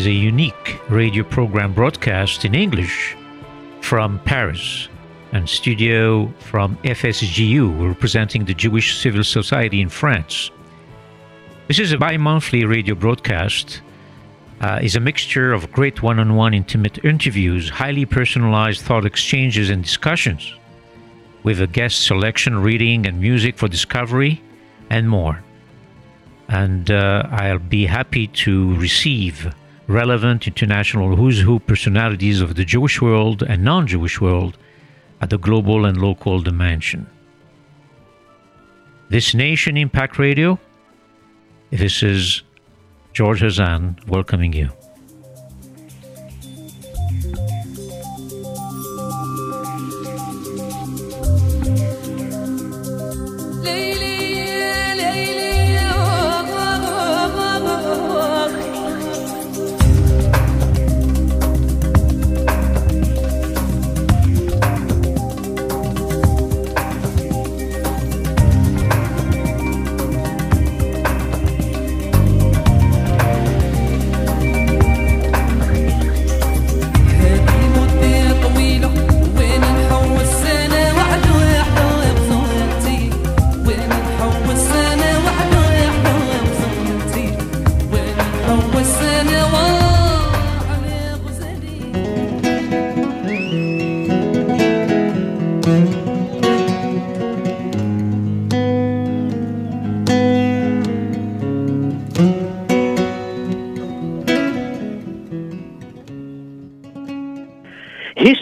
Is a unique radio program broadcast in English from Paris and studio from FSJU, representing the Jewish civil society in France. This is a bi monthly radio broadcast. Uh, is a mixture of great one-on-one intimate interviews, highly personalized thought exchanges and discussions, with a guest selection, reading, and music for discovery, and more and uh, I'll be happy to receive relevant international who's who personalities of the Jewish world and non Jewish world at the global and local dimension. This Nation Impact Radio, this is George Hazan welcoming you.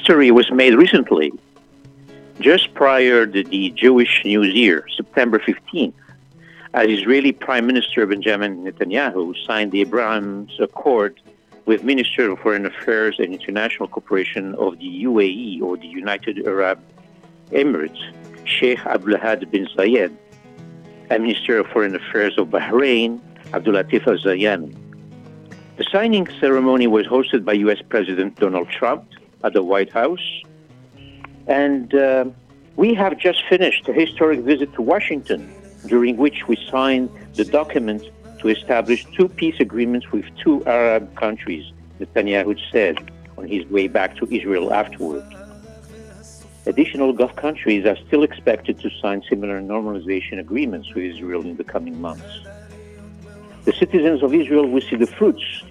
History was made recently, just prior to the Jewish New Year, September 15th, as Israeli Prime Minister Benjamin Netanyahu signed the Abraham Accord with Minister of Foreign Affairs and International Cooperation of the UAE, or the United Arab Emirates, Sheikh Abdullah bin Zayed, and Minister of Foreign Affairs of Bahrain, Abdulatif Al-Zayani. The signing ceremony was hosted by U.S. President Donald Trump at the White House. And uh, we have just finished a historic visit to Washington, during which we signed the document to establish two peace agreements with two Arab countries, Netanyahu said on his way back to Israel afterward. Additional Gulf countries are still expected to sign similar normalization agreements with Israel in the coming months. The citizens of Israel will see the fruits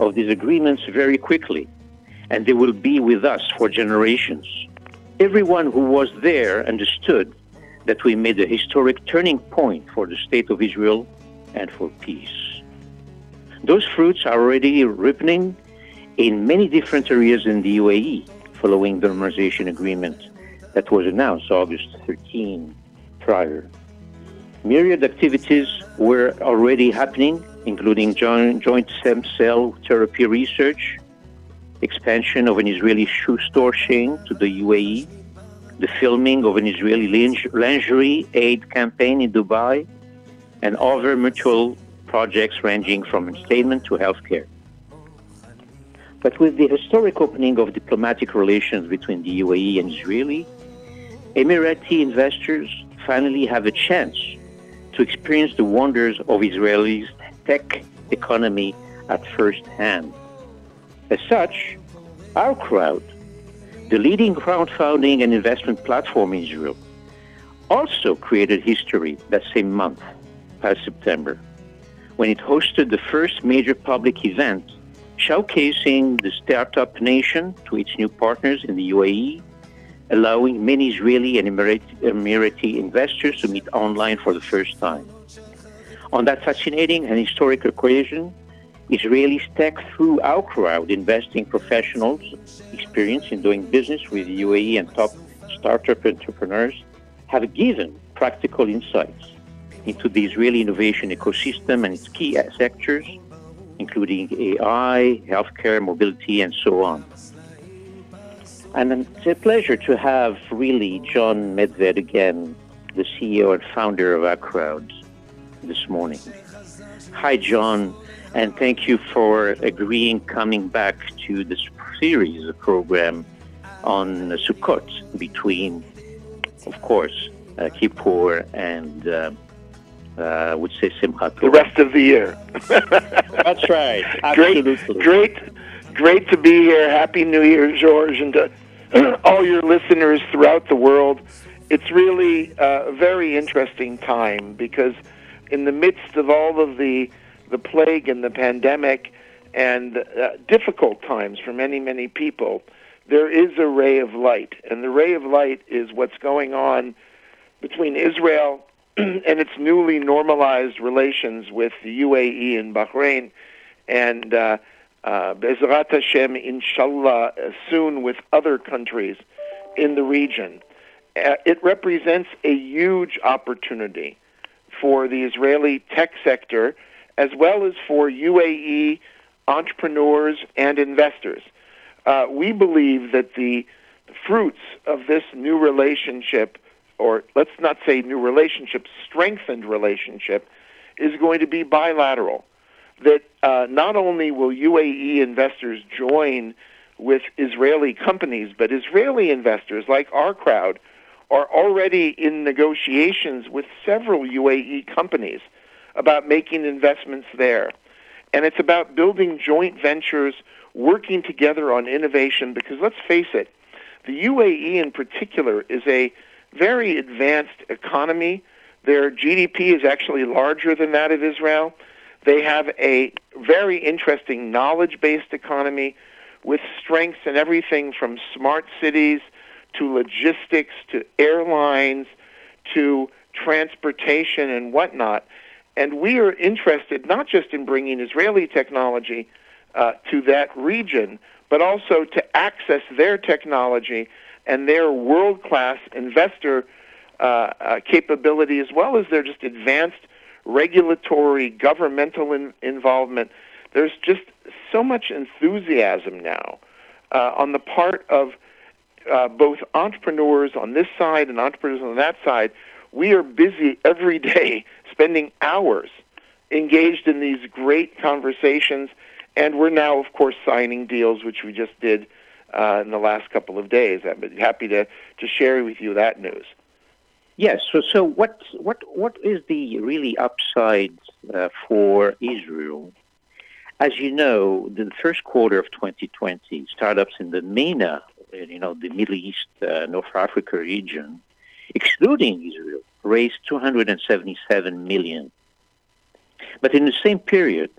of these agreements very quickly and they will be with us for generations. Everyone who was there understood that we made a historic turning point for the state of Israel and for peace. Those fruits are already ripening in many different areas in the UAE following the normalization agreement that was announced August 13 prior. Myriad activities were already happening, including joint stem cell therapy research, expansion of an Israeli shoe store chain to the UAE, the filming of an Israeli lingerie aid campaign in Dubai, and other mutual projects ranging from entertainment to healthcare. But with the historic opening of diplomatic relations between the UAE and Israeli, Emirati investors finally have a chance to experience the wonders of Israel's tech economy at first hand. As such, OurCrowd, the leading crowdfunding and investment platform in Israel, also created history that same month, past September, when it hosted the first major public event showcasing the startup nation to its new partners in the UAE, allowing many Israeli and Emirati, investors to meet online for the first time. On that fascinating and historic occasion, Israelis tech through OurCrowd investing professionals experience in doing business with UAE and top startup entrepreneurs have given practical insights into the Israeli innovation ecosystem and its key sectors, including AI, healthcare, mobility, and so on. And it's a pleasure to have really John Medved again, the CEO and founder of OurCrowd, this morning. Hi, John and thank you for agreeing coming back to this series of program on Sukkot between, of course, uh, Kippur and uh, uh, I would say Simchat Torah. The rest of the year. That's right. Absolutely. Great, great, great to be here. Happy New Year, George, and to all your listeners throughout the world. It's really a very interesting time because in the midst of all of the the plague and the pandemic and uh, difficult times for many, many people, there is a ray of light. And the ray of light is what's going on between Israel and its newly normalized relations with the UAE and Bahrain, and uh, uh, Bezrat Hashem, inshallah, uh, soon with other countries in the region. Uh, it represents a huge opportunity for the Israeli tech sector as well as for UAE entrepreneurs and investors. Uh, we believe that the fruits of this new relationship, or let's not say new relationship, strengthened relationship, is going to be bilateral. That uh, not only will UAE investors join with Israeli companies, but Israeli investors like OurCrowd are already in negotiations with several UAE companies about making investments there. And it's about building joint ventures, working together on innovation, because let's face it, the UAE in particular is a very advanced economy. Their GDP is actually larger than that of Israel. They have a very interesting knowledge based economy with strengths in everything from smart cities to logistics to airlines to transportation and whatnot. And we are interested not just in bringing Israeli technology uh, to that region, but also to access their technology and their world class investor uh, uh, capability, as well as their just advanced regulatory governmental in- involvement. There's just so much enthusiasm now uh, on the part of uh, both entrepreneurs on this side and entrepreneurs on that side. We are busy every day spending hours engaged in these great conversations. And we're now, of course, signing deals, which we just did uh, in the last couple of days. I'm happy to, to share with you that news. Yes. So, so what what what is the really upside uh, for Israel? As you know, the first quarter of 2020, startups in the MENA, you know, the Middle East, uh, North Africa region, excluding Israel, raised 277 million. But in the same period,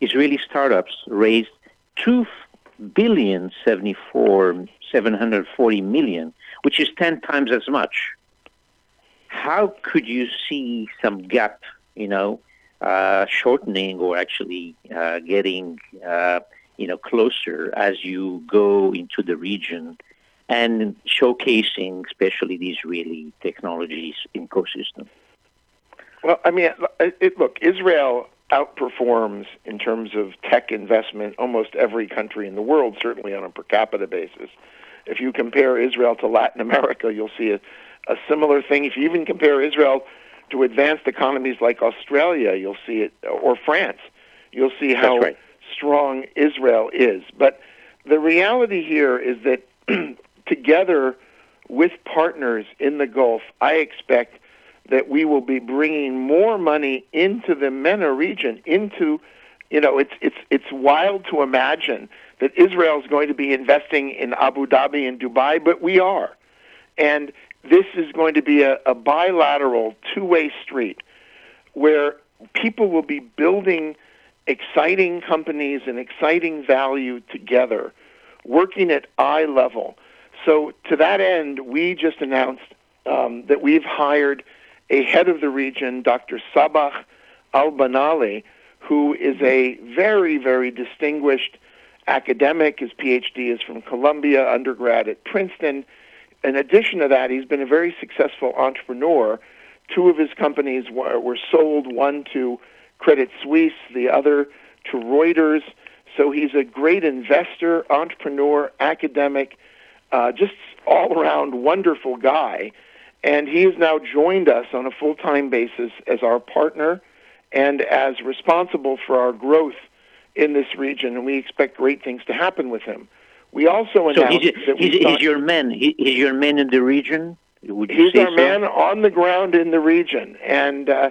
Israeli startups raised 2 billion 74 740 million, which is 10 times as much. How could you see some gap, you know, uh, shortening or actually uh, getting, uh, you know, closer as you go into the region and showcasing especially the Israeli technologies ecosystem? Well, I mean, it, look, Israel outperforms in terms of tech investment almost every country in the world, certainly on a per capita basis. If you compare Israel to Latin America, you'll see a, a similar thing. If you even compare Israel to advanced economies like Australia, you'll see it, or France, you'll see how right. strong Israel is. But the reality here is that together with partners in the Gulf, I expect that we will be bringing more money into the MENA region, into, you know, it's, it's, it's wild to imagine that Israel is going to be investing in Abu Dhabi and Dubai, but we are. And this is going to be a, a bilateral, two way street where people will be building exciting companies and exciting value together, working at eye level. So, to that end, we just announced um, that we've hired a head of the region, Dr. Sabah Al Binali, who is a very, very distinguished academic. His PhD is from Columbia, undergrad at Princeton. In addition to that, he's been a very successful entrepreneur. Two of his companies were, were sold, one to Credit Suisse, the other to Reuters. So he's a great investor, entrepreneur, academic, uh, just all around wonderful guy. And he has now joined us on a full time basis as our partner and as responsible for our growth in this region. And we expect great things to happen with him. We also announced so he's, that he's, he's your man. He, he's your man in the region. Would he's our so? man on the ground in the region, and uh,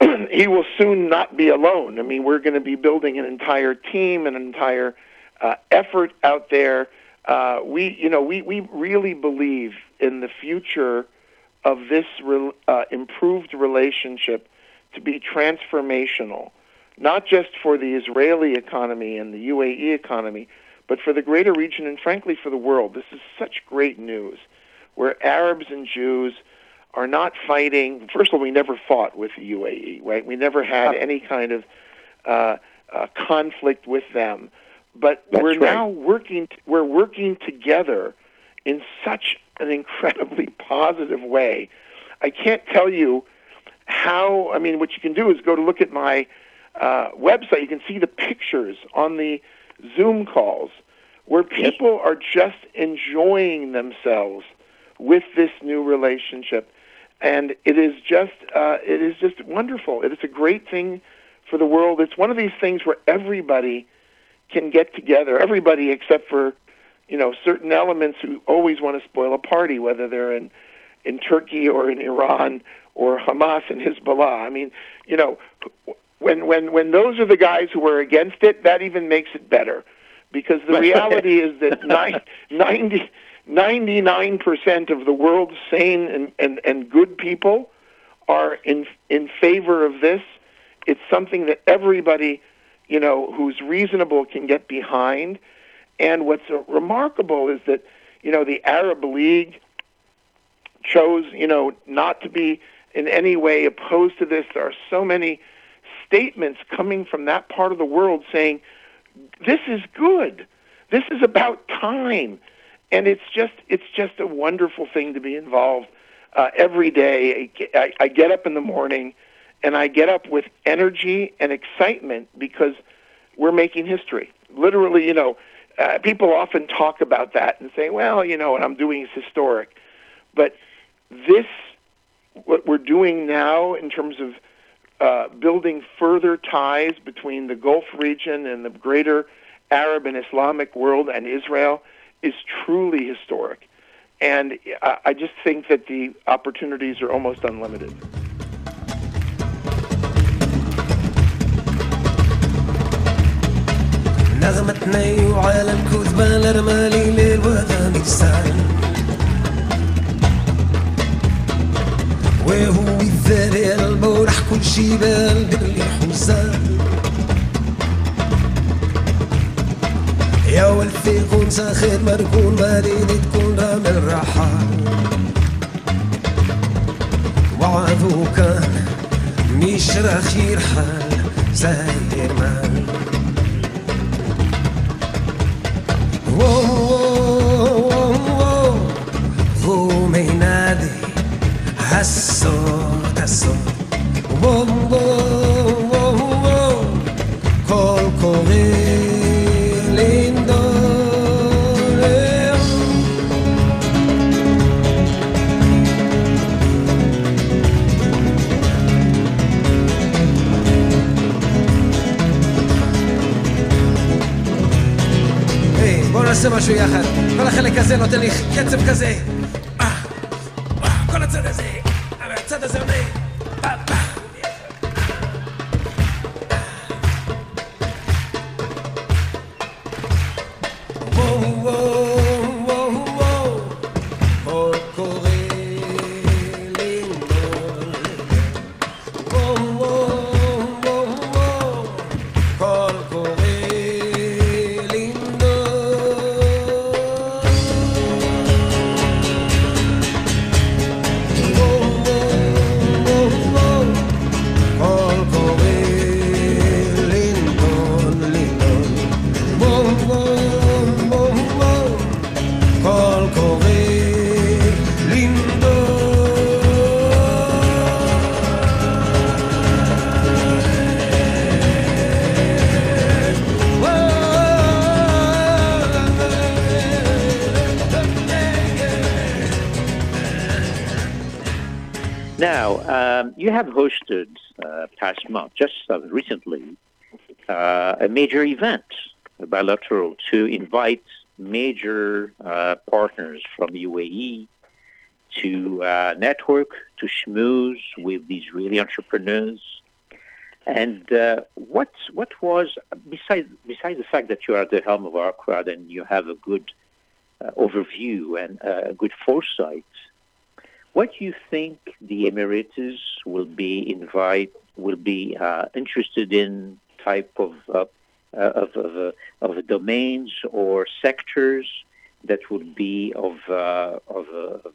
he will soon not be alone. I mean, we're going to be building an entire team, an entire uh, effort out there. Uh, we, you know, we, we really believe in the future of this re- uh, improved relationship to be transformational, not just for the Israeli economy and the UAE economy, but for the greater region and frankly for the world. This is such great news where Arabs and Jews are not fighting. First of all, we never fought with the UAE, right? We never had any kind of uh, uh, conflict with them. But That's we're right. now working. We're working together in such an incredibly positive way. I can't tell you how. I mean, what you can do is go to look at my uh, website. You can see the pictures on the Zoom calls where people are just enjoying themselves with this new relationship, and it is just uh, it is just wonderful. It is a great thing for the world. It's one of these things where everybody can get together. Everybody except for you know certain elements who always want to spoil a party, whether they're in in Turkey or in Iran or Hamas and Hezbollah. I mean, you know, when when when those are the guys who are against it, that even makes it better, because the reality is that nine- 90 99% of the world's sane and, and, and good people are in in favor of this. It's something that everybody, you know, who's reasonable can get behind. And what's remarkable is that, you know, the Arab League chose, you know, not to be in any way opposed to this. There are so many statements coming from that part of the world saying, this is good. This is about time. And it's just, it's just a wonderful thing to be involved uh, every day. I, I get up in the morning and I get up with energy and excitement because we're making history. Literally, you know, uh, people often talk about that and say, well, you know, what I'm doing is historic. But this, what we're doing now in terms of uh, building further ties between the Gulf region and the greater Arab and Islamic world and Israel is truly historic. And I, I just think that the opportunities are almost unlimited. متني وعالم كذبان لرمالي ليل وذاني سعي وهو الذاري البورح كل شي بال باللي حزان. يا ولفي غون ساخر مركون ماليني تكون رامل رحال وعافوك مش راخير حال زي ما you have hosted uh, past month, just recently, uh, a major event, a bilateral, to invite major uh, partners from UAE to uh, network, to schmooze with Israeli entrepreneurs, And uh, what what was besides besides the fact that you are at the helm of OurCrowd and you have a good uh, overview and uh, a good foresight, what do you think the Emirates will be invite will be uh, interested in type of uh, uh, of of, of domains or sectors that would be of of, of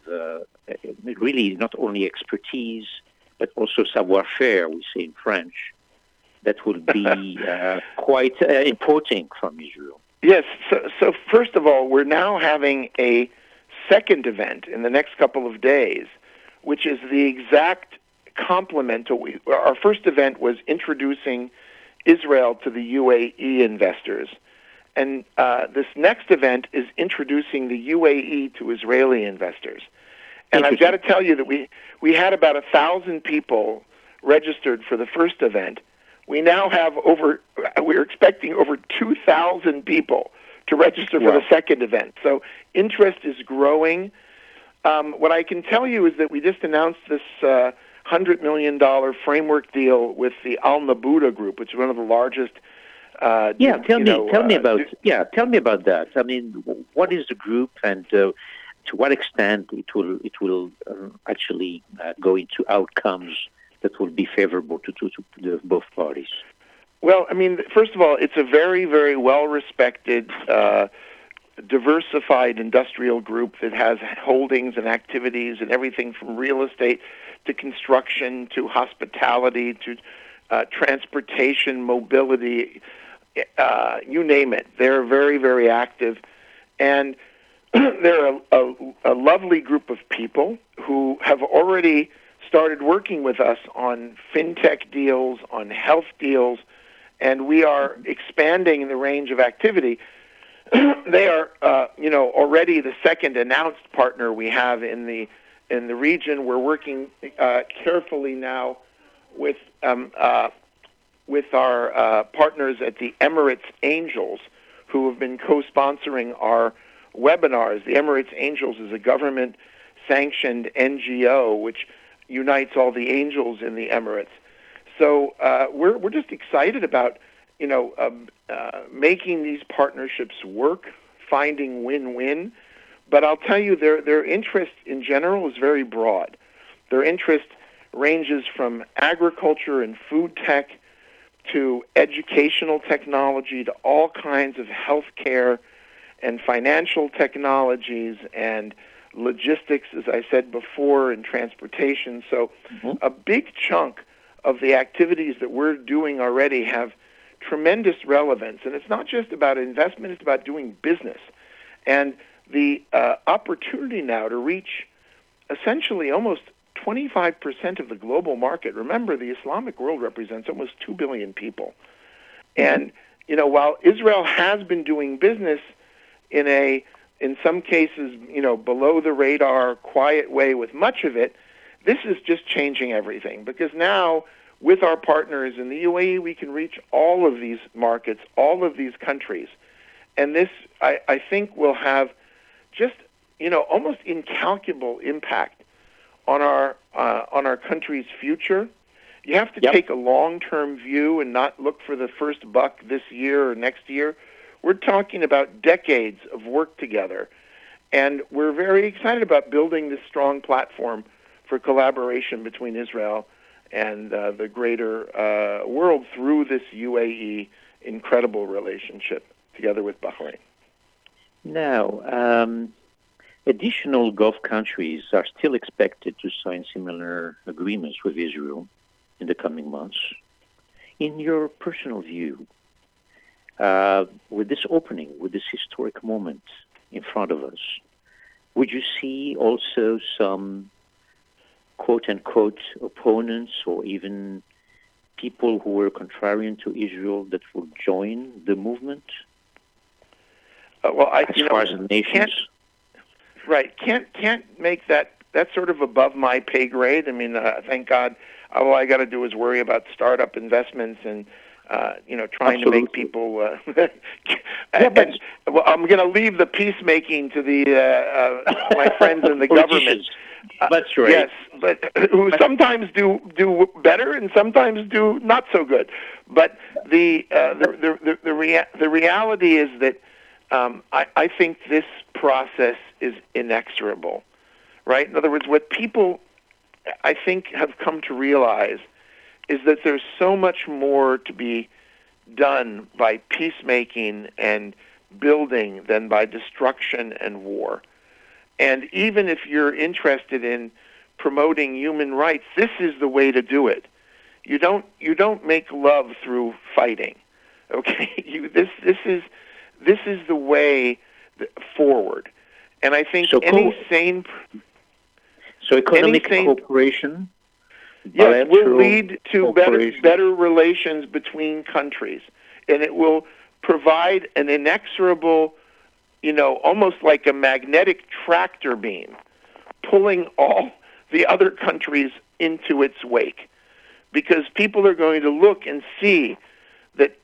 really not only expertise but also savoir-faire, we say in French, that would be uh, quite uh, importing from Israel. Yes. So, so, first of all, we're now having a second event in the next couple of days, which is the exact complement to we, our first event was introducing Israel to the UAE investors. And uh, this next event is introducing the UAE to Israeli investors. And I've got to tell you that we, we had about a thousand people registered for the first event. We now have over, we're expecting over 2,000 people to register for the second event. So interest is growing. Um, what I can tell you is that we just announced this uh, $100 million framework deal with the Al Naboodah Group, which is one of the largest uh, yeah, tell me, know, tell me uh, about yeah, tell me about that. I mean, what is the group, and uh, to what extent it will it will um, actually uh, go into outcomes that will be favorable to, to, to both parties? Well, I mean, first of all, it's a very very well respected. Uh, diversified industrial group that has holdings and activities and everything from real estate to construction to hospitality to uh, transportation, mobility, uh, you name it. They're very, very active. And they're a, a, a lovely group of people who have already started working with us on fintech deals, on health deals, and we are expanding the range of activity. they are, uh, you know, already the second announced partner we have in the in the region. We're working uh, carefully now with um, uh, with our uh, partners at the Emirates Angels, who have been co-sponsoring our webinars. The Emirates Angels is a government sanctioned NGO which unites all the angels in the Emirates. So uh, we're we're just excited about you know um, uh, making these partnerships work, finding win-win. But I'll tell you, their their interest in general is very broad. Their interest ranges from agriculture and food tech to educational technology to all kinds of healthcare and financial technologies and logistics, as I said before, and transportation. So, mm-hmm. a big chunk of the activities that we're doing already have tremendous relevance. And it's not just about investment, it's about doing business. And the uh, opportunity now to reach essentially almost 25% of the global market. Remember, the Islamic world represents almost 2 billion people. And, you know, while Israel has been doing business in a in some cases, you know, below the radar, quiet way with much of it, this is just changing everything because now with our partners in the UAE, we can reach all of these markets, all of these countries. And this, I, I think, will have just, you know, almost incalculable impact on our, uh, on our country's future. You have to yep. take a long-term view and not look for the first buck this year or next year. We're talking about decades of work together. And we're very excited about building this strong platform for collaboration between Israel and uh, the greater uh, world through this UAE incredible relationship together with Bahrain. Now, um, additional Gulf countries are still expected to sign similar agreements with Israel in the coming months. In your personal view, uh, with this opening, with this historic moment in front of us, would you see also some quote unquote opponents or even people who were contrarian to Israel that would join the movement? Uh, well, I, as you far know, as the nations, can't, right? Can't can't make that. That's sort of above my pay grade. I mean, uh, thank God. All I got to do is worry about startup investments and uh, you know, trying Absolutely. to make people. Uh, and, but- well, I'm going to leave the peacemaking to the uh, uh, my friends in the government. Politicians. That's right. Yes, but who sometimes do do better and sometimes do not so good. But the uh, the the the, the, rea- the reality is that um, I, I think this process is inexorable, right? In other words, what people I think have come to realize is that there's so much more to be done by peacemaking and building than by destruction and war. And even if you're interested in promoting human rights, this is the way to do it. You don't you don't make love through fighting. Okay? You this this is this is the way forward. And I think So any co- sane So economic Anything- cooperation. Yes, will lead to better better relations between countries, and it will provide an inexorable, you know, almost like a magnetic tractor beam, pulling all the other countries into its wake, because people are going to look and see that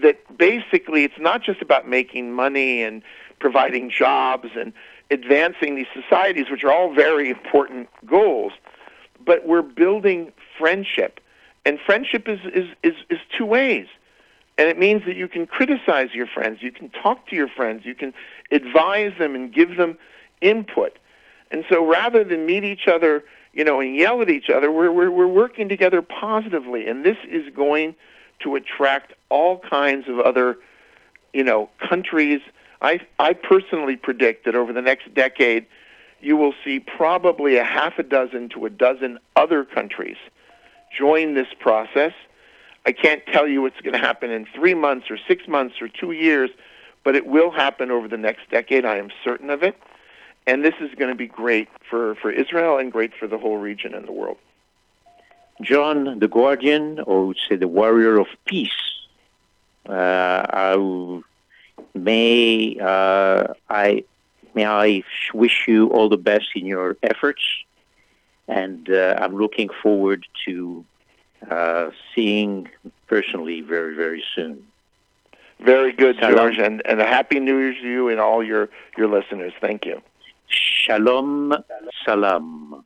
that basically it's not just about making money and providing jobs and advancing these societies, which are all very important goals but we're building friendship. And friendship is, is, is, is two ways. And it means that you can criticize your friends, you can talk to your friends, you can advise them and give them input. And so rather than meet each other, you know, and yell at each other, we're, we're, we're working together positively. And this is going to attract all kinds of other, you know, countries. I, I personally predict that over the next decade, you will see probably a half a dozen to a dozen other countries join this process. I can't tell you what's going to happen in three months or six months or two years, but it will happen over the next decade. I am certain of it. And this is going to be great for, for Israel and great for the whole region and the world. John, the guardian, or would say the warrior of peace. Uh, may uh, I may I wish you all the best in your efforts, and uh, I'm looking forward to uh, seeing personally very very soon. Very good, Shalom. George, and, and a happy New Year to you and all your, your listeners. Thank you. Shalom, salam.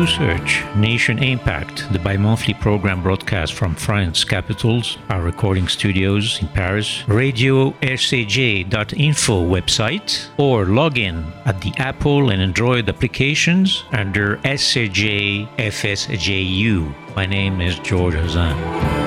Do search Nation Impact, the bi monthly program broadcast from France capitals, our recording studios in Paris, radio radiosaj.info website, or log in at the Apple and Android applications under SAJ FSJU. My name is George Hazan.